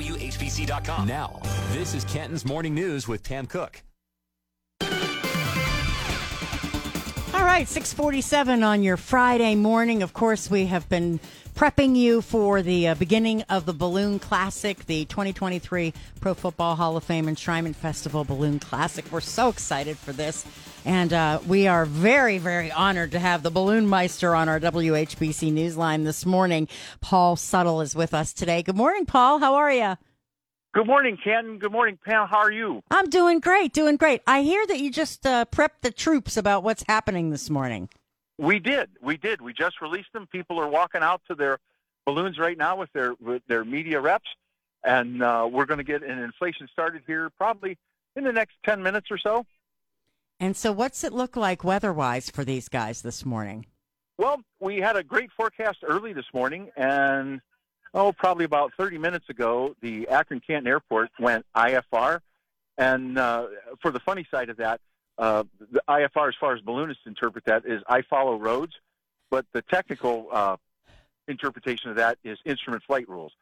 WHBC.com. Now, this is Canton's Morning News with Pam Cook. All right, 647 on your Friday morning. Of course, we have been prepping you for the uh, beginning of the Balloon Classic, the 2023 Pro Football Hall of Fame Enshrinement Festival Balloon Classic. We're so excited for this. And uh, we are very, very honored to have the Balloon Meister on our WHBC Newsline this morning. Paul Suttle is with us today. Good morning, Paul. How are you? Good morning, Ken. Good morning, Pam. How are you? I'm doing great, doing great. I hear that you just uh, prepped the troops about what's happening this morning. We did. We did. We just released them. People are walking out to their balloons right now with their with their media reps, and uh, we're going to get an inflation started here probably in the next ten minutes or so. And so, what's it look like weather-wise for these guys this morning? Well, we had a great forecast early this morning, and oh, probably about 30 minutes ago, the Akron Canton Airport went IFR. And uh, for the funny side of that, uh, the IFR, as far as balloonists interpret that, is I follow roads. But the technical uh, interpretation of that is instrument flight rules.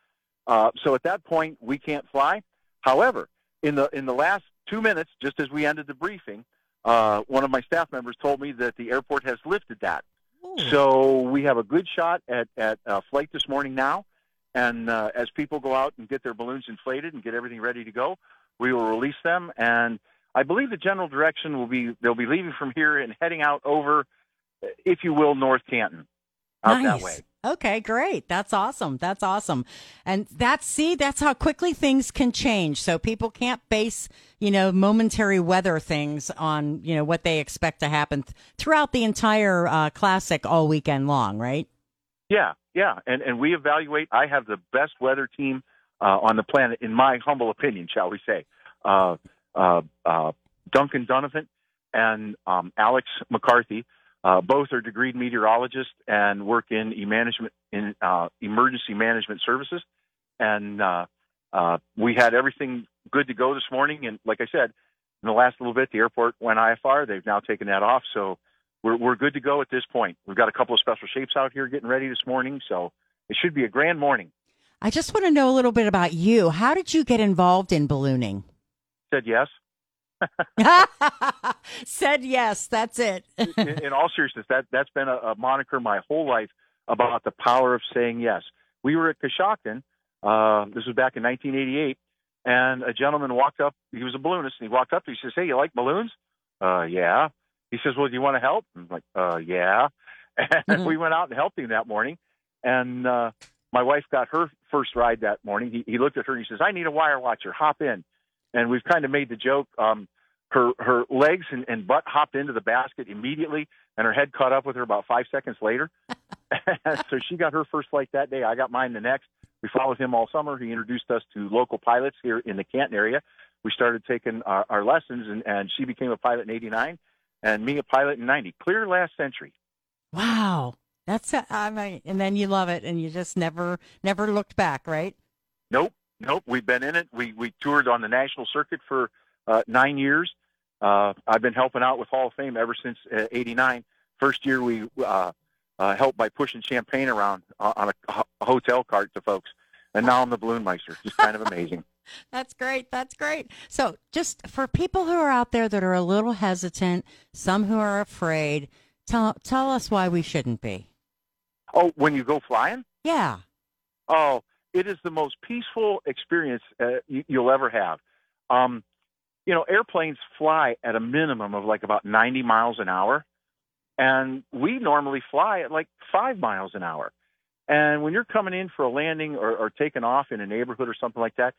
Uh, so at that point, we can't fly. However, in the in the last two minutes, just as we ended the briefing, uh, one of my staff members told me that the airport has lifted that. Ooh. So we have a good shot at at uh, flight this morning now. And uh, as people go out and get their balloons inflated and get everything ready to go, we will release them. And I believe the general direction will be they'll be leaving from here and heading out over, if you will, North Canton, out nice. that way. Okay, great. That's awesome. That's awesome. And that's see, that's how quickly things can change. So people can't base, you know, momentary weather things on, you know, what they expect to happen th- throughout the entire uh, classic all weekend long, right? Yeah, yeah, and and we evaluate. I have the best weather team uh, on the planet, in my humble opinion, shall we say? Uh, uh, uh, Duncan Donovan and um, Alex McCarthy. Uh, both are degreed meteorologists and work in e-management in uh, emergency management services. And uh, uh, we had everything good to go this morning. And like I said, in the last little bit, the airport went IFR. They've now taken that off, so we're we're good to go at this point. We've got a couple of special shapes out here getting ready this morning, so it should be a grand morning. I just want to know a little bit about you. How did you get involved in ballooning? Said yes. Said yes. That's it. in, in all seriousness, that that's been a, a moniker my whole life about the power of saying yes. We were at Coshocton. Uh, this was back in 1988, and a gentleman walked up. He was a balloonist, and he walked up. He says, "Hey, you like balloons?" Uh, yeah. He says, "Well, do you want to help?" I'm like, "Uh, yeah." And we went out and helped him that morning, and uh, my wife got her first ride that morning. He, he looked at her and he says, "I need a wire watcher. Hop in." And we've kind of made the joke. Um, her her legs and, and butt hopped into the basket immediately, and her head caught up with her about five seconds later. so she got her first flight that day. I got mine the next. We followed him all summer. He introduced us to local pilots here in the Canton area. We started taking our, our lessons, and, and she became a pilot in '89, and me a pilot in '90. Clear last century. Wow. That's a, I mean, and then you love it, and you just never never looked back, right? Nope, nope. We've been in it. We we toured on the national circuit for uh, nine years. Uh, I've been helping out with Hall of Fame ever since uh, '89. First year we uh, uh, helped by pushing champagne around uh, on a, a hotel cart to folks, and now I'm the balloon meister. Just kind of amazing. That's great. That's great. So, just for people who are out there that are a little hesitant, some who are afraid, tell tell us why we shouldn't be. Oh, when you go flying? Yeah. Oh, it is the most peaceful experience uh, you, you'll ever have. Um, you know, airplanes fly at a minimum of like about 90 miles an hour, and we normally fly at like five miles an hour. And when you're coming in for a landing or, or taking off in a neighborhood or something like that,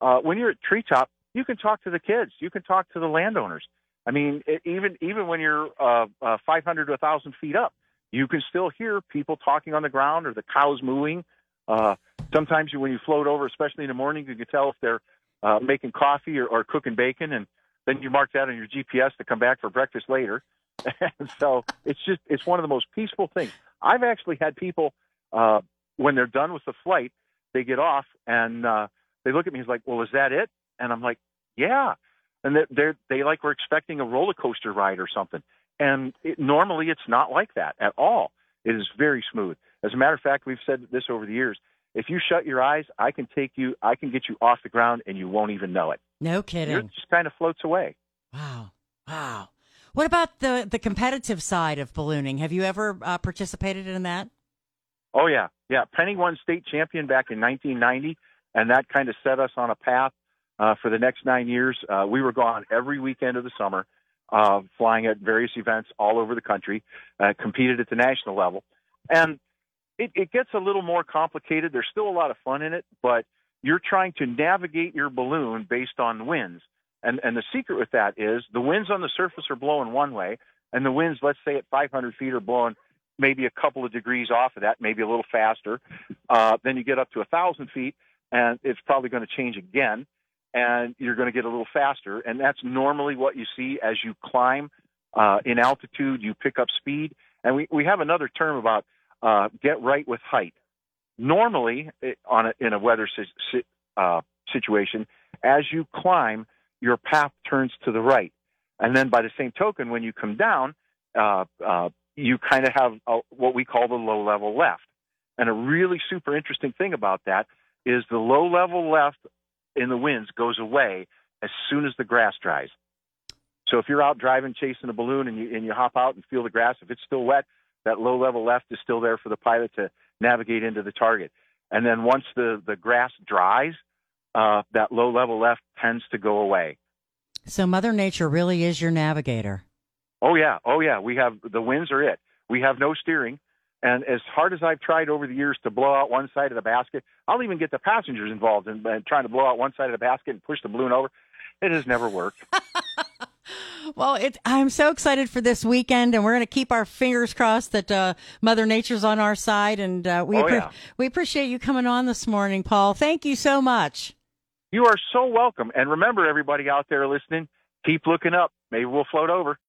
uh, when you're at treetop, you can talk to the kids, you can talk to the landowners. I mean, it, even even when you're uh, uh, 500 to 1,000 feet up, you can still hear people talking on the ground or the cows mooing. Uh, sometimes you, when you float over, especially in the morning, you can tell if they're uh, making coffee or, or cooking bacon, and then you mark that on your GPS to come back for breakfast later. and so it's just it's one of the most peaceful things. I've actually had people uh, when they're done with the flight, they get off and uh, they look at me. He's like, "Well, is that it?" And I'm like, "Yeah." And they're, they're they like we're expecting a roller coaster ride or something. And it, normally it's not like that at all. It is very smooth. As a matter of fact, we've said this over the years. If you shut your eyes, I can take you, I can get you off the ground, and you won't even know it. No kidding. It just kind of floats away. Wow, wow. What about the the competitive side of ballooning? Have you ever uh, participated in that? Oh yeah, yeah. Penny won state champion back in 1990, and that kind of set us on a path uh, for the next nine years. Uh, we were gone every weekend of the summer, uh, flying at various events all over the country, uh, competed at the national level, and it, it gets a little more complicated. There's still a lot of fun in it, but you're trying to navigate your balloon based on winds. And, and the secret with that is the winds on the surface are blowing one way, and the winds, let's say at 500 feet, are blowing maybe a couple of degrees off of that, maybe a little faster. Uh, then you get up to a thousand feet, and it's probably going to change again, and you're going to get a little faster. And that's normally what you see as you climb uh, in altitude. You pick up speed, and we we have another term about uh, get right with height. Normally, on a, in a weather si- uh, situation, as you climb, your path turns to the right, and then by the same token, when you come down, uh, uh, you kind of have a, what we call the low level left. And a really super interesting thing about that is the low level left in the winds goes away as soon as the grass dries. So if you're out driving, chasing a balloon, and you and you hop out and feel the grass, if it's still wet, that low level left is still there for the pilot to navigate into the target. And then once the the grass dries, uh, that low level left tends to go away. So Mother Nature really is your navigator. Oh yeah, oh yeah. We have the winds are it. We have no steering, and as hard as I've tried over the years to blow out one side of the basket, I'll even get the passengers involved in, in trying to blow out one side of the basket and push the balloon over. It has never worked. Well, it, I'm so excited for this weekend, and we're going to keep our fingers crossed that uh, Mother Nature's on our side. And uh, we Oh, yeah. we appreciate you coming on this morning, Paul. Thank you so much. You are so welcome. And remember, everybody out there listening, keep looking up. Maybe we'll float over.